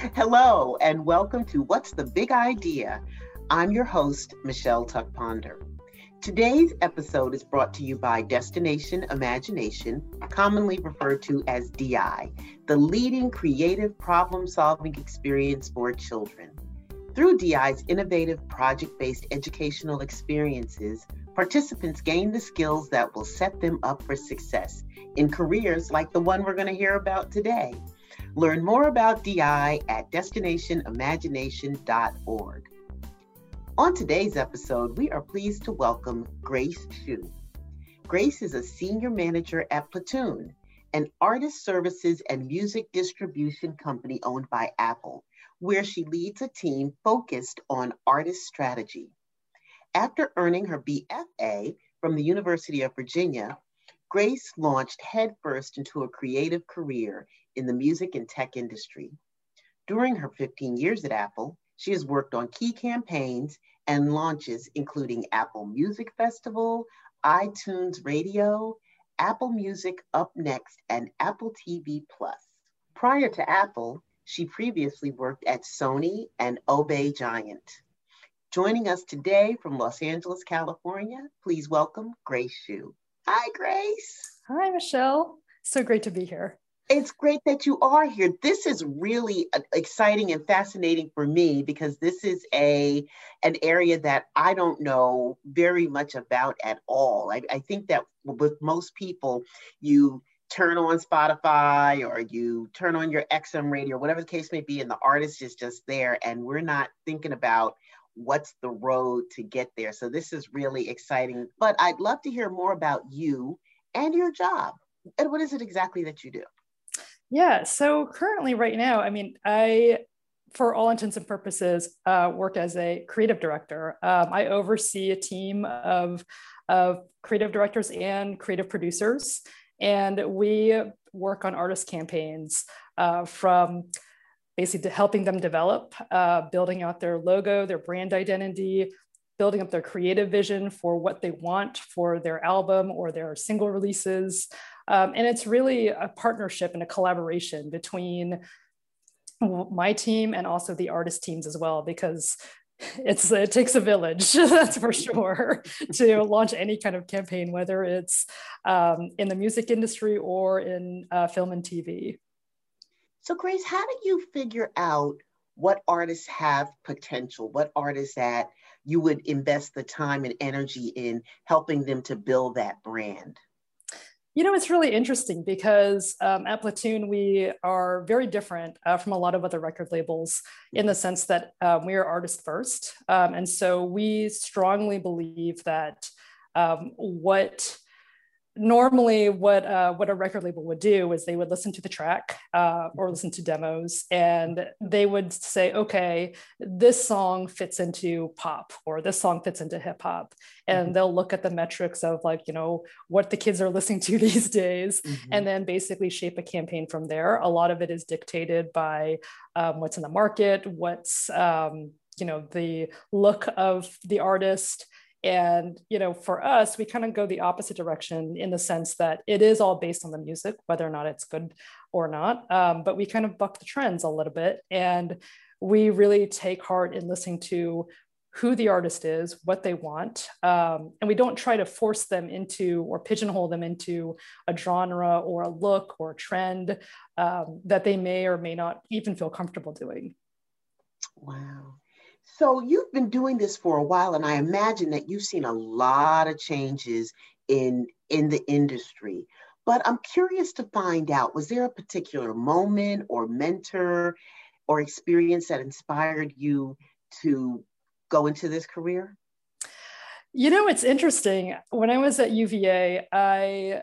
Hello, and welcome to What's the Big Idea? I'm your host, Michelle Tuck Ponder. Today's episode is brought to you by Destination Imagination, commonly referred to as DI, the leading creative problem solving experience for children. Through DI's innovative project based educational experiences, participants gain the skills that will set them up for success in careers like the one we're going to hear about today. Learn more about DI at destinationimagination.org. On today's episode, we are pleased to welcome Grace Hsu. Grace is a senior manager at Platoon, an artist services and music distribution company owned by Apple, where she leads a team focused on artist strategy. After earning her BFA from the University of Virginia, Grace launched headfirst into a creative career in the music and tech industry. During her 15 years at Apple, she has worked on key campaigns and launches, including Apple Music Festival, iTunes Radio, Apple Music Up Next, and Apple TV Plus. Prior to Apple, she previously worked at Sony and Obey Giant. Joining us today from Los Angeles, California, please welcome Grace Hsu. Hi, Grace. Hi, Michelle. So great to be here it's great that you are here. This is really uh, exciting and fascinating for me because this is a an area that I don't know very much about at all. I, I think that with most people, you turn on Spotify or you turn on your XM radio, whatever the case may be, and the artist is just there, and we're not thinking about what's the road to get there. So this is really exciting. But I'd love to hear more about you and your job. And what is it exactly that you do? Yeah. So currently, right now, I mean, I, for all intents and purposes, uh, work as a creative director. Um, I oversee a team of, of creative directors and creative producers, and we work on artist campaigns uh, from basically helping them develop, uh, building out their logo, their brand identity, building up their creative vision for what they want for their album or their single releases, um, and it's really a partnership and a collaboration between my team and also the artist teams as well, because it's it takes a village that's for sure to launch any kind of campaign whether it's um, in the music industry or in uh, film and tv so grace how do you figure out what artists have potential what artists that you would invest the time and energy in helping them to build that brand you know, it's really interesting because um, at Platoon, we are very different uh, from a lot of other record labels in the sense that um, we are artist first. Um, and so we strongly believe that um, what normally what uh, what a record label would do is they would listen to the track uh, or listen to demos and they would say okay this song fits into pop or this song fits into hip hop and mm-hmm. they'll look at the metrics of like you know what the kids are listening to these days mm-hmm. and then basically shape a campaign from there a lot of it is dictated by um, what's in the market what's um, you know the look of the artist and you know for us we kind of go the opposite direction in the sense that it is all based on the music whether or not it's good or not. Um, but we kind of buck the trends a little bit and we really take heart in listening to who the artist is what they want. Um, and we don't try to force them into or pigeonhole them into a genre or a look or a trend um, that they may or may not even feel comfortable doing. Wow so you've been doing this for a while, and I imagine that you've seen a lot of changes in in the industry. But I'm curious to find out: was there a particular moment or mentor or experience that inspired you to go into this career? You know, it's interesting. When I was at UVA, I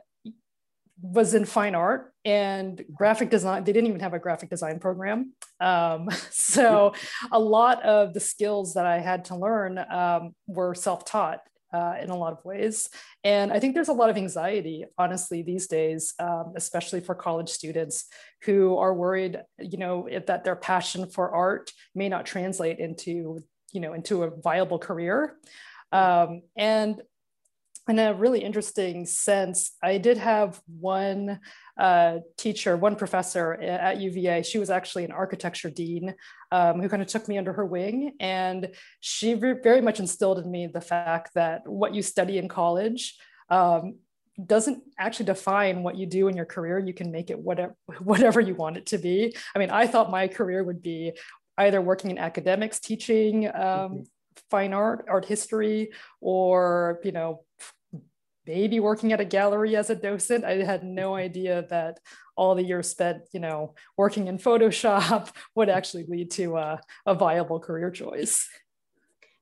was in fine art and graphic design. They didn't even have a graphic design program. Um, so a lot of the skills that I had to learn um, were self taught. Uh, in a lot of ways. And I think there's a lot of anxiety, honestly, these days, um, especially for college students who are worried, you know, if, that their passion for art may not translate into, you know, into a viable career. Um, and in a really interesting sense, I did have one uh, teacher, one professor at UVA. She was actually an architecture dean um, who kind of took me under her wing. And she very much instilled in me the fact that what you study in college um, doesn't actually define what you do in your career. You can make it whatever, whatever you want it to be. I mean, I thought my career would be either working in academics, teaching um, mm-hmm. fine art, art history, or, you know, maybe working at a gallery as a docent. I had no idea that all the years spent, you know, working in Photoshop would actually lead to a, a viable career choice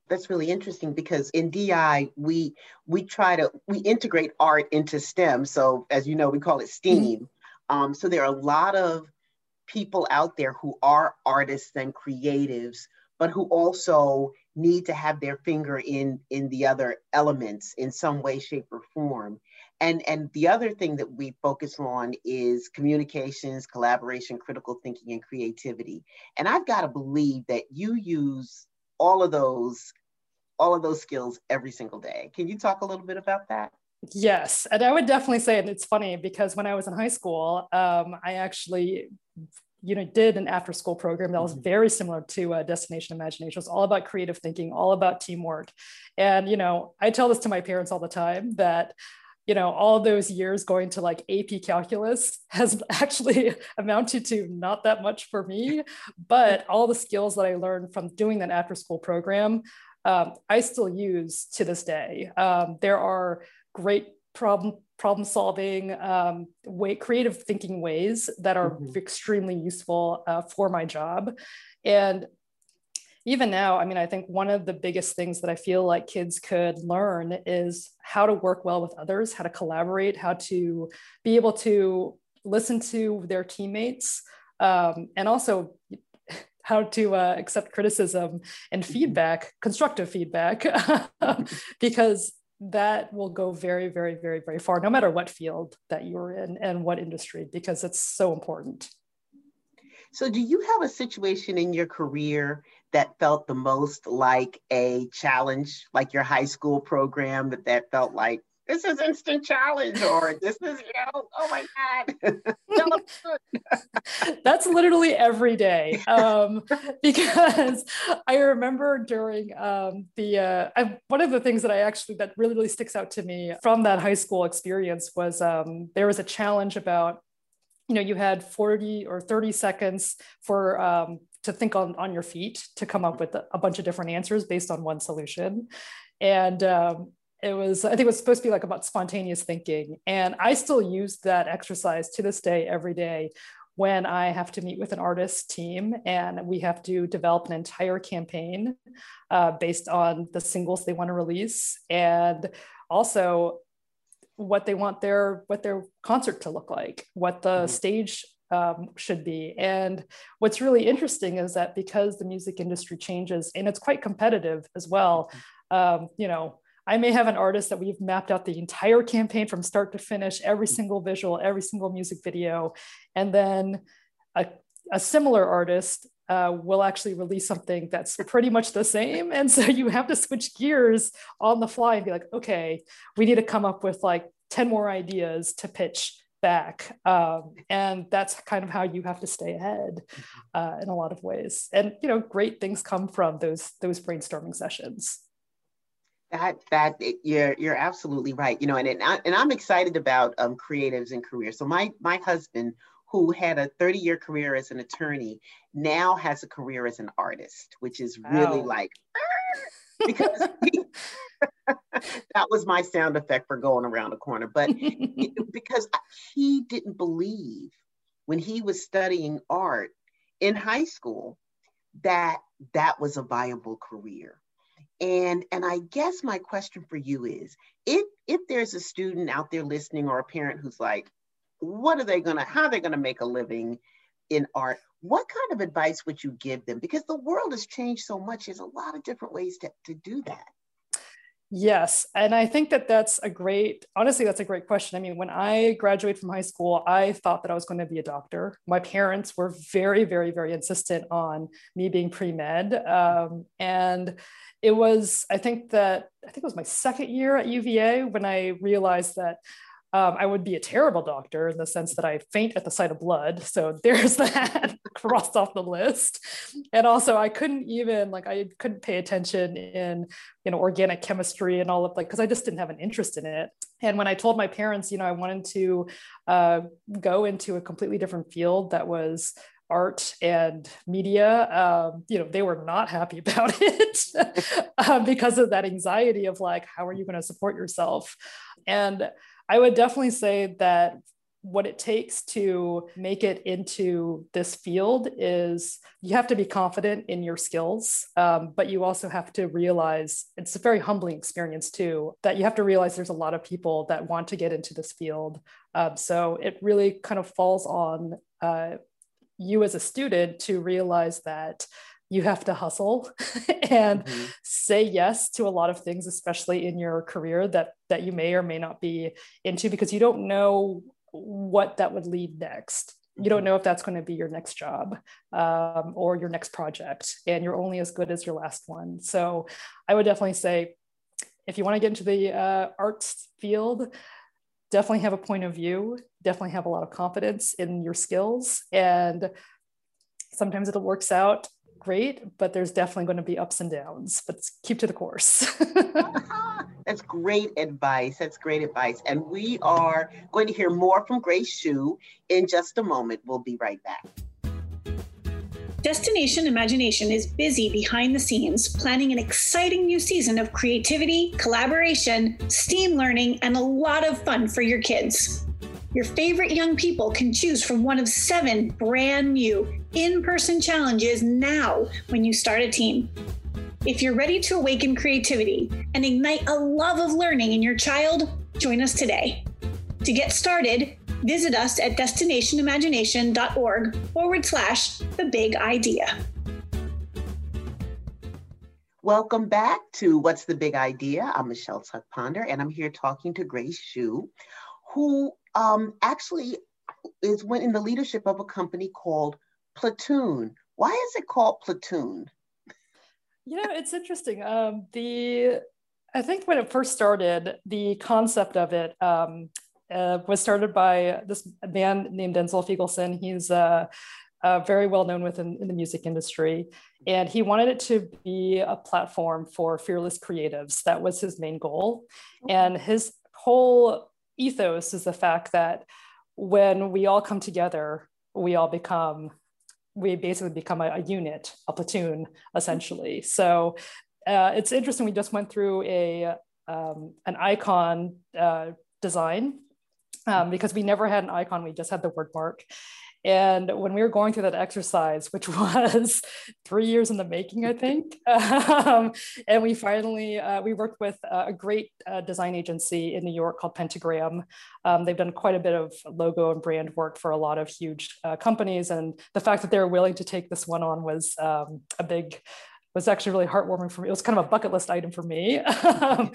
that's really interesting because in DI we we try to we integrate art into STEM. So as you know, we call it mm-hmm. STEAM. Um, so there are a lot of people out there who are artists and creatives, but who also need to have their finger in in the other elements in some way shape or form. And and the other thing that we focus on is communications collaboration critical thinking and creativity. And i've got to believe that you use all of those all of those skills every single day. Can you talk a little bit about that? Yes, and I would definitely say, and it's funny because when I was in high school, um, I actually you know did an after school program that was mm-hmm. very similar to uh, destination imagination. It was all about creative thinking all about teamwork. And you know i tell this to my parents all the time that you know all those years going to like ap calculus has actually amounted to not that much for me. But all the skills that i learned from doing that after school program um, i still use to this day. Um, there are great problem problem solving um, way creative thinking ways that are mm-hmm. extremely useful uh, for my job and even now i mean i think one of the biggest things that i feel like kids could learn is how to work well with others how to collaborate how to be able to listen to their teammates um, and also how to uh, accept criticism and mm-hmm. feedback constructive feedback because that will go very, very, very, very far, no matter what field that you're in and what industry, because it's so important. So, do you have a situation in your career that felt the most like a challenge, like your high school program that that felt like this is instant challenge or this is you know oh my god. That's literally every day um, because i remember during um, the uh, I, one of the things that i actually that really really sticks out to me from that high school experience was um, there was a challenge about you know you had 40 or 30 seconds for um, to think on, on your feet to come up with a, a bunch of different answers based on one solution. And um, it was i think it was supposed to be like about spontaneous thinking and i still use that exercise to this day every day when i have to meet with an artist team and we have to develop an entire campaign uh, based on the singles they want to release and also what they want their what their concert to look like what the mm-hmm. stage um, should be. And what's really interesting is that because the music industry changes and it's quite competitive as well, mm-hmm. um, you know, I may have an artist that we've mapped out the entire campaign from start to finish, every single visual, every single music video. And then a, a similar artist uh, will actually release something that's pretty much the same. And so you have to switch gears on the fly and be like, okay, we need to come up with like 10 more ideas to pitch back. Um, and that's kind of how you have to stay ahead mm-hmm. uh, in a lot of ways. And, you know, great things come from those, those brainstorming sessions. That that you're you're absolutely right. You know, and and, I, and I'm excited about um, creatives and careers. So my my husband, who had a 30 year career as an attorney, now has a career as an artist, which is really like because he, that was my sound effect for going around the corner. But it, because he didn't believe when he was studying art in high school that that was a viable career and and i guess my question for you is if if there's a student out there listening or a parent who's like what are they gonna how are they gonna make a living in art? What kind of advice would you give them? Because the world has changed so much there's a lot of different ways to, to do that Yes. And I think that that's a great, honestly, that's a great question. I mean, when I graduated from high school, I thought that I was going to be a doctor. My parents were very, very, very insistent on me being pre med. Um, and it was, I think that, I think it was my second year at UVA when I realized that um, I would be a terrible doctor in the sense that I faint at the sight of blood. So there's that crossed off the list. And also I couldn't even like I couldn't pay attention in you know organic chemistry and all of like because I just didn't have an interest in it. And when I told my parents, you know, I wanted to uh, go into a completely different field that was art and media, um, you know, they were not happy about it um, because of that anxiety of like, how are you going to support yourself? And I would definitely say that what it takes to make it into this field is you have to be confident in your skills, um, but you also have to realize it's a very humbling experience too, that you have to realize there's a lot of people that want to get into this field. Um, so it really kind of falls on uh, you as a student to realize that you have to hustle and mm-hmm. Say yes to a lot of things especially in your career that that you may or may not be into because you don't know what that would lead next you don't mm-hmm. know if that's going to be your next job um, or your next project and you're only as good as your last one so i would definitely say if you want to get into the uh, arts field definitely have a point of view definitely have a lot of confidence in your skills and sometimes it works out great, but there's definitely going to be ups and downs, but keep to the course. That's great advice. That's great advice. And we are going to hear more from Grace Hsu in just a moment. We'll be right back. Destination Imagination is busy behind the scenes planning an exciting new season of creativity, collaboration, STEAM learning, and a lot of fun for your kids. Your favorite young people can choose from one of seven brand new in person challenges now when you start a team. If you're ready to awaken creativity and ignite a love of learning in your child, join us today. To get started, visit us at destinationimagination.org forward slash the big idea. Welcome back to What's the Big Idea? I'm Michelle Tuck Ponder, and I'm here talking to Grace Hsu, who um, actually is when in the leadership of a company called Platoon. Why is it called Platoon? You know, it's interesting. Um, the I think when it first started, the concept of it um, uh, was started by this man named Denzyl Feigelson. He's uh, uh, very well known within in the music industry, and he wanted it to be a platform for fearless creatives. That was his main goal, and his whole ethos is the fact that when we all come together, we all become, we basically become a, a unit, a platoon, essentially. So uh, it's interesting. We just went through a um, an icon uh, design um, because we never had an icon. We just had the word mark. And when we were going through that exercise, which was three years in the making, I think, um, and we finally uh, we worked with a great uh, design agency in New York called Pentagram. Um, they've done quite a bit of logo and brand work for a lot of huge uh, companies, and the fact that they were willing to take this one on was um, a big was actually really heartwarming for me. It was kind of a bucket list item for me. Um,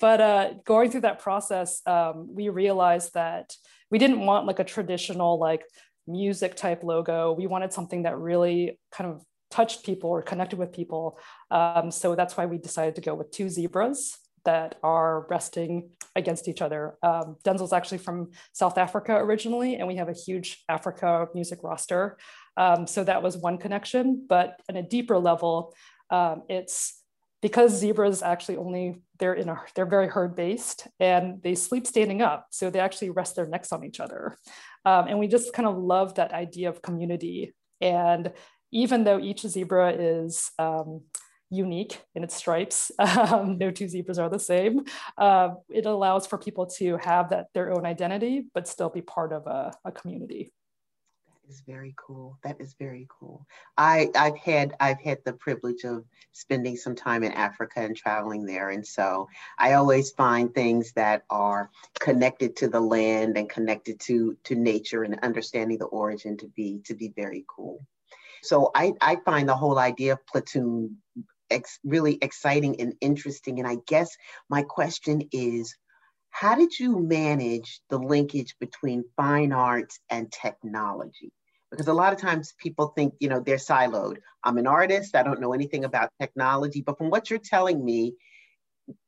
but uh, going through that process, um, we realized that we didn't want like a traditional like music type logo. We wanted something that really kind of touched people or connected with people. Um, so that's why we decided to go with two zebras that are resting against each other. Um, Denzyl's actually from South Africa originally, and we have a huge Africa music roster. Um, so that was one connection. But on a deeper level, um, it's because zebras actually only they're in a they're very herd based and they sleep standing up so they actually rest their necks on each other um, and we just kind of love that idea of community. And even though each zebra is um, unique in its stripes um, no two zebras are the same uh, it allows for people to have that their own identity but still be part of a, a community is very cool. That is very cool. I I've had I've had the privilege of spending some time in Africa and traveling there, and so I always find things that are connected to the land and connected to to nature and understanding the origin to be to be very cool. So I I find the whole idea of platoon ex- really exciting and interesting. And I guess my question is, how did you manage the linkage between fine arts and technology? Because a lot of times people think, you know, they're siloed. I'm an artist, I don't know anything about technology, but from what you're telling me,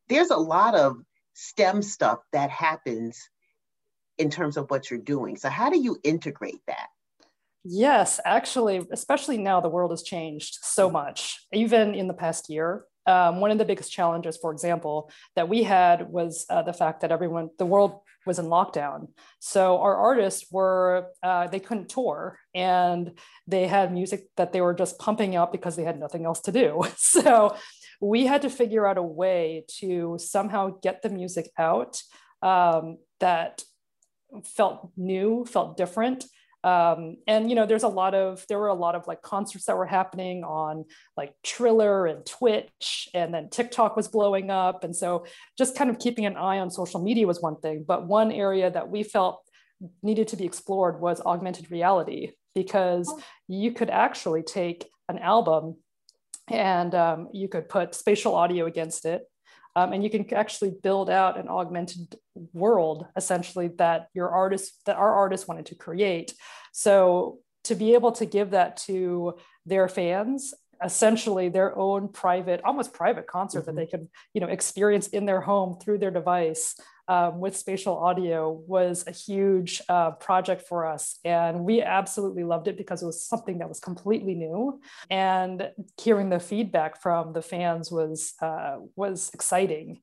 there's a lot of STEM stuff that happens in terms of what you're doing. So, how do you integrate that? Yes, actually, especially now, the world has changed so much, even in the past year. Um, one of the biggest challenges, for example, that we had was uh, the fact that everyone, the world was in lockdown. So our artists were, uh, they couldn't tour and they had music that they were just pumping out because they had nothing else to do. So we had to figure out a way to somehow get the music out um, that felt new, felt different. Um, and you know, there's a lot of there were a lot of like concerts that were happening on like Triller and Twitch, and then TikTok was blowing up. And so just kind of keeping an eye on social media was one thing. But one area that we felt needed to be explored was augmented reality because oh. you could actually take an album and um, you could put spatial audio against it um, and you can actually build out an augmented world essentially that your artist that our artists wanted to create so to be able to give that to their fans essentially their own private almost private concert mm-hmm. that they could you know experience in their home through their device um, with spatial audio was a huge uh, project for us. And we absolutely loved it because it was something that was completely new. And hearing the feedback from the fans was, uh, was exciting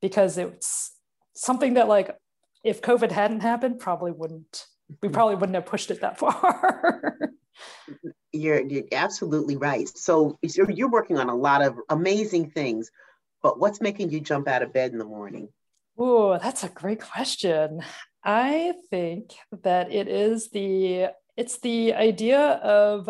because it's something that like, if COVID hadn't happened, probably wouldn't, we mm-hmm. probably wouldn't have pushed it that far. you're, you're absolutely right. So you're working on a lot of amazing things, but what's making you jump out of bed in the morning? Oh, that's a great question. I think that it is the it's the idea of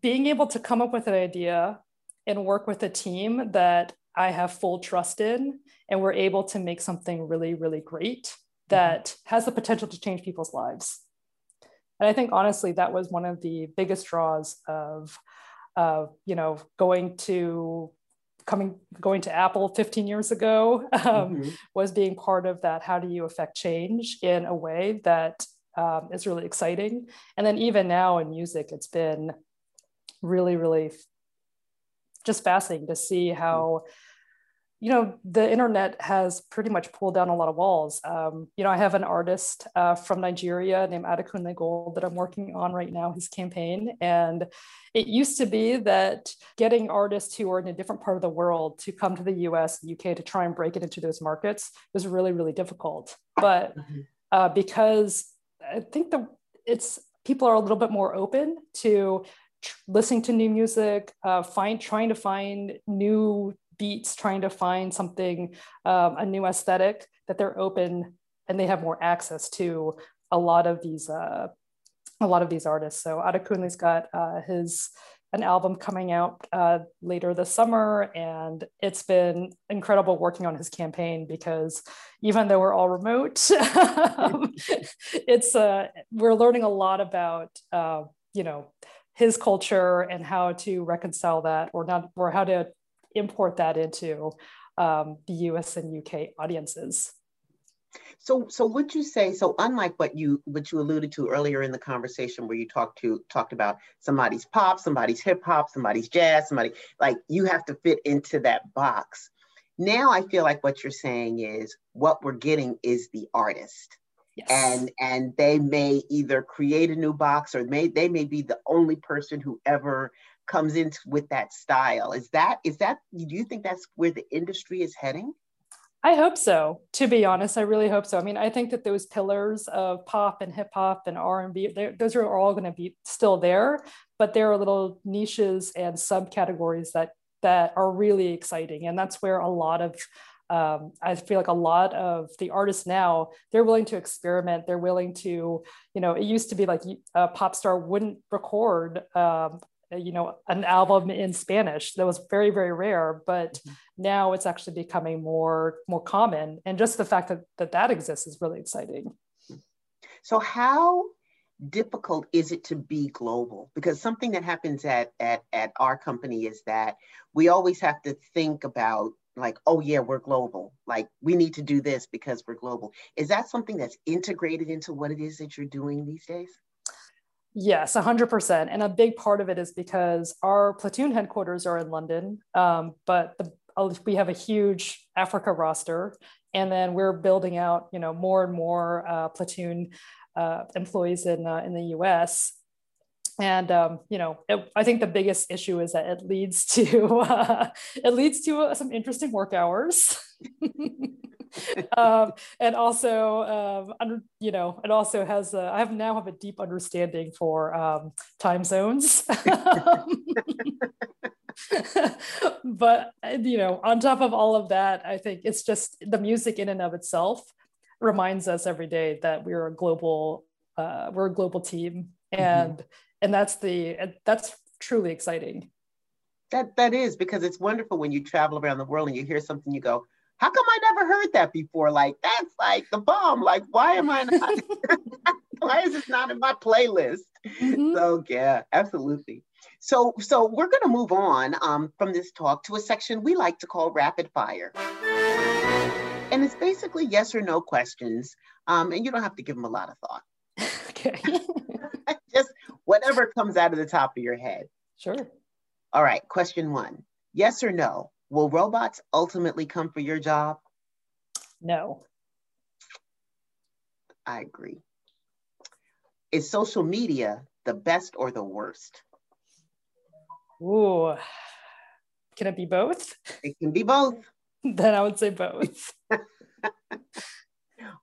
being able to come up with an idea and work with a team that I have full trust in and we're able to make something really really great mm-hmm. that mm-hmm. has the potential to change people's lives. And I think honestly that was one of the biggest draws of uh, you know going to coming going to apple 15 years ago um, mm-hmm. was being part of that how do you affect change in a way that um, is really exciting and then even now in music it's been really really just fascinating to see how you know, the internet has pretty much pulled down a lot of walls. Um, you know, I have an artist uh, from Nigeria named Adekunle Gold that I'm working on right now, his campaign. And it used to be that getting artists who are in a different part of the world to come to the US, UK to try and break it into those markets was really, really difficult. But mm-hmm. uh, because I think the it's people are a little bit more open to listening to new music, uh, find trying to find new beats trying to find something, um, a new aesthetic, that they're open and they have more access to a lot of these, uh, a lot of these artists. So Adekunle's got uh, his an album coming out uh, later this summer, and it's been incredible working on his campaign because even though we're all remote, um, it's uh, we're learning a lot about uh, you know his culture and how to reconcile that, or not, or how to import that into um, the US and UK audiences. So, so would you say so? Unlike what you what you alluded to earlier in the conversation, where you talked to talked about somebody's pop, somebody's hip hop, somebody's jazz, somebody like you have to fit into that box. Now, I feel like what you're saying is what we're getting is the artist, yes. and and they may either create a new box or may they may be the only person who ever comes in with that style. Is that is that do you think that's where the industry is heading? I hope so. To be honest, I really hope so. I mean, I think that those pillars of pop and hip hop and R and B, those are all going to be still there, but there are little niches and subcategories that that are really exciting, and that's where a lot of um, I feel like a lot of the artists now they're willing to experiment. They're willing to, you know, it used to be like a pop star wouldn't record um, you know an album in spanish that was very very rare but mm-hmm. now it's actually becoming more more common and just the fact that that, that exists is really exciting so how difficult is it to be global? Because something that happens at, at, at our company is that we always have to think about like, oh yeah, we're global. Like we need to do this because we're global. Is that something that's integrated into what it is that you're doing these days? Yes, 100%. And a big part of it is because our platoon headquarters are in London, um, but the, we have a huge Africa roster. And then we're building out, you know, more and more uh, platoon uh, employees in, uh, in the US. And um, you know, it, I think the biggest issue is that it leads to uh, it leads to uh, some interesting work hours. um, and also, um, you know, it also has. A, I have now have a deep understanding for um, time zones. but you know, on top of all of that, I think it's just the music in and of itself reminds us every day that we're a global uh, we're a global team mm-hmm. and mm-hmm. and that's the that's truly exciting that that is because it's wonderful when you travel around the world and you hear something you go how come i never heard that before like that's like the bomb like why am i not why is this not in my playlist mm-hmm. so yeah absolutely so so we're going to move on um, from this talk to a section we like to call rapid fire and it's basically yes or no questions. Um, and you don't have to give them a lot of thought. okay. Just whatever comes out of the top of your head. Sure. All right. Question one Yes or no? Will robots ultimately come for your job? No. I agree. Is social media the best or the worst? Ooh, can it be both? It can be both. then I would say both.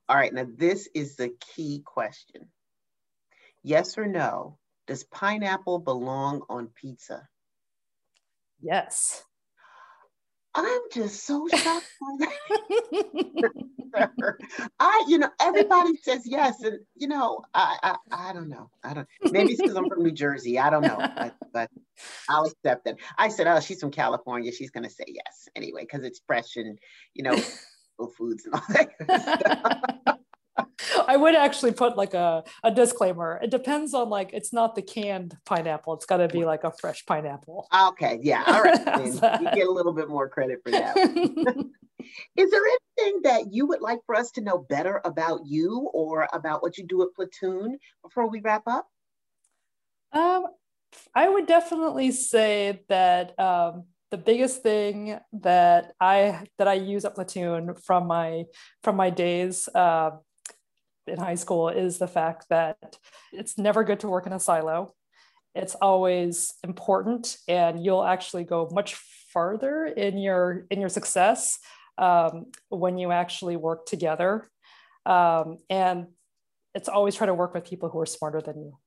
All right, now this is the key question. Yes or no, does pineapple belong on pizza? Yes. I'm just so shocked by that. I, you know, everybody says yes, and you know, I, I, I don't know. I don't. Maybe it's because I'm from New Jersey. I don't know, but, but I'll accept it. I said, oh, she's from California. She's gonna say yes anyway because it's fresh and you know, foods and all that. I would actually put like a, a disclaimer. It depends on like it's not the canned pineapple. It's got to be like a fresh pineapple. Okay, yeah, all right. you get a little bit more credit for that. Is there anything that you would like for us to know better about you or about what you do at Platoon before we wrap up? Um, I would definitely say that um, the biggest thing that I that I use at Platoon from my from my days uh, in high school is the fact that it's never good to work in a silo. It's always important, and you'll actually go much farther in your in your success um, when you actually work together. Um, and it's always try to work with people who are smarter than you.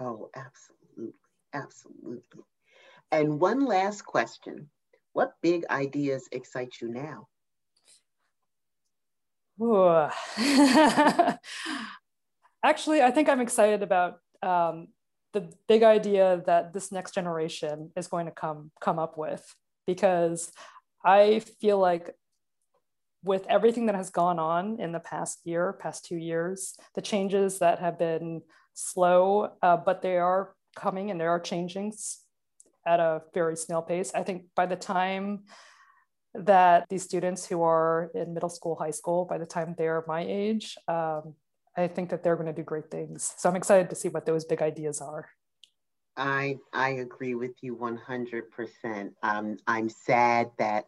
Oh, absolutely, absolutely. And one last question: What big ideas excite you now? Actually, I think I'm excited about um, the big idea that this next generation is going to come come up with because I feel like with everything that has gone on in the past year, past two years, the changes that have been slow, uh, but they are coming and there are changings at a very snail pace. I think by the time that these students who are in middle school, high school, by the time they're my age, um, I think that they're going to do great things. So I'm excited to see what those big ideas are. I I agree with you 100%. Um, I'm sad that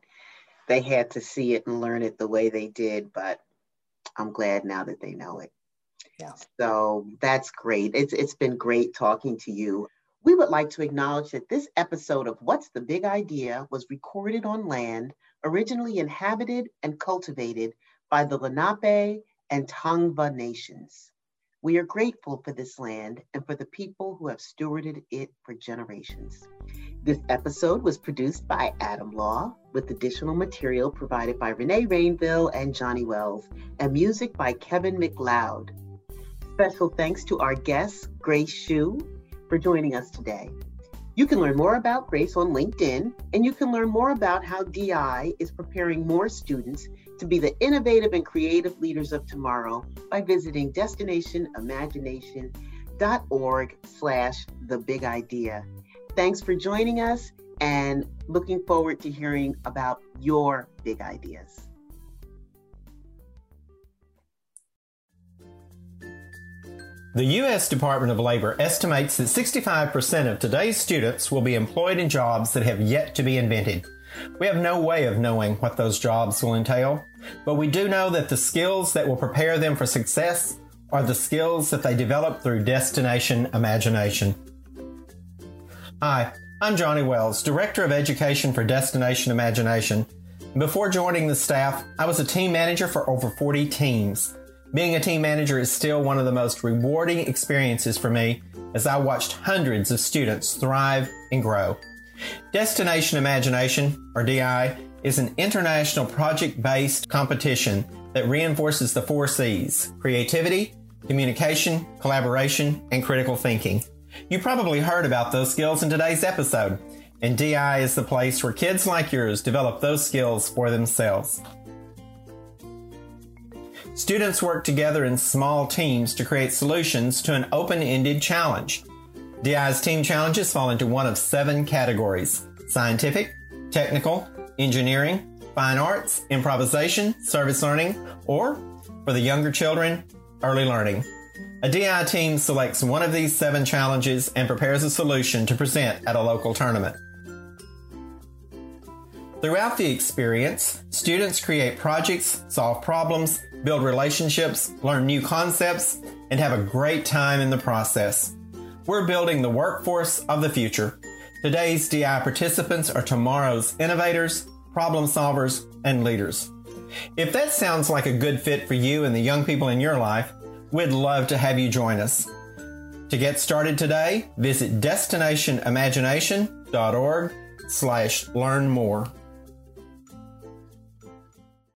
they had to see it and learn it the way they did, but I'm glad now that they know it. Yeah. So that's great. It's it's been great talking to you. We would like to acknowledge that this episode of What's the Big Idea was recorded on land originally inhabited and cultivated by the Lenape and Tongva nations. We are grateful for this land and for the people who have stewarded it for generations. This episode was produced by Adam Law, with additional material provided by Renee Rainville and Johnny Wells, and music by Kevin MacLeod. Special thanks to our guest, Grace Hsu, for joining us today. You can learn more about Grace on LinkedIn, and you can learn more about how DI is preparing more students to be the innovative and creative leaders of tomorrow by visiting Destination Imagination org slash the big idea. Thanks for joining us and looking forward to hearing about your big ideas. The U.S. Department of Labor estimates that 65% of today's students will be employed in jobs that have yet to be invented. We have no way of knowing what those jobs will entail, but we do know that the skills that will prepare them for success are the skills that they develop through destination imagination. Hi, I'm Johnny Wells, Director of Education for Destination Imagination. Before joining the staff, I was a team manager for over 40 teams. Being a team manager is still one of the most rewarding experiences for me as I watched hundreds of students thrive and grow. Destination Imagination, or DI, is an international project based competition that reinforces the four C's creativity, communication, collaboration, and critical thinking. You probably heard about those skills in today's episode, and DI is the place where kids like yours develop those skills for themselves. Students work together in small teams to create solutions to an open ended challenge. DI's team challenges fall into one of seven categories scientific, technical, engineering, fine arts, improvisation, service learning, or, for the younger children, early learning. A DI team selects one of these seven challenges and prepares a solution to present at a local tournament. Throughout the experience, students create projects, solve problems, build relationships, learn new concepts, and have a great time in the process. We're building the workforce of the future. Today's DI participants are tomorrow's innovators, problem solvers, and leaders. If that sounds like a good fit for you and the young people in your life, we'd love to have you join us. To get started today, visit destinationimagination.org slash learn more.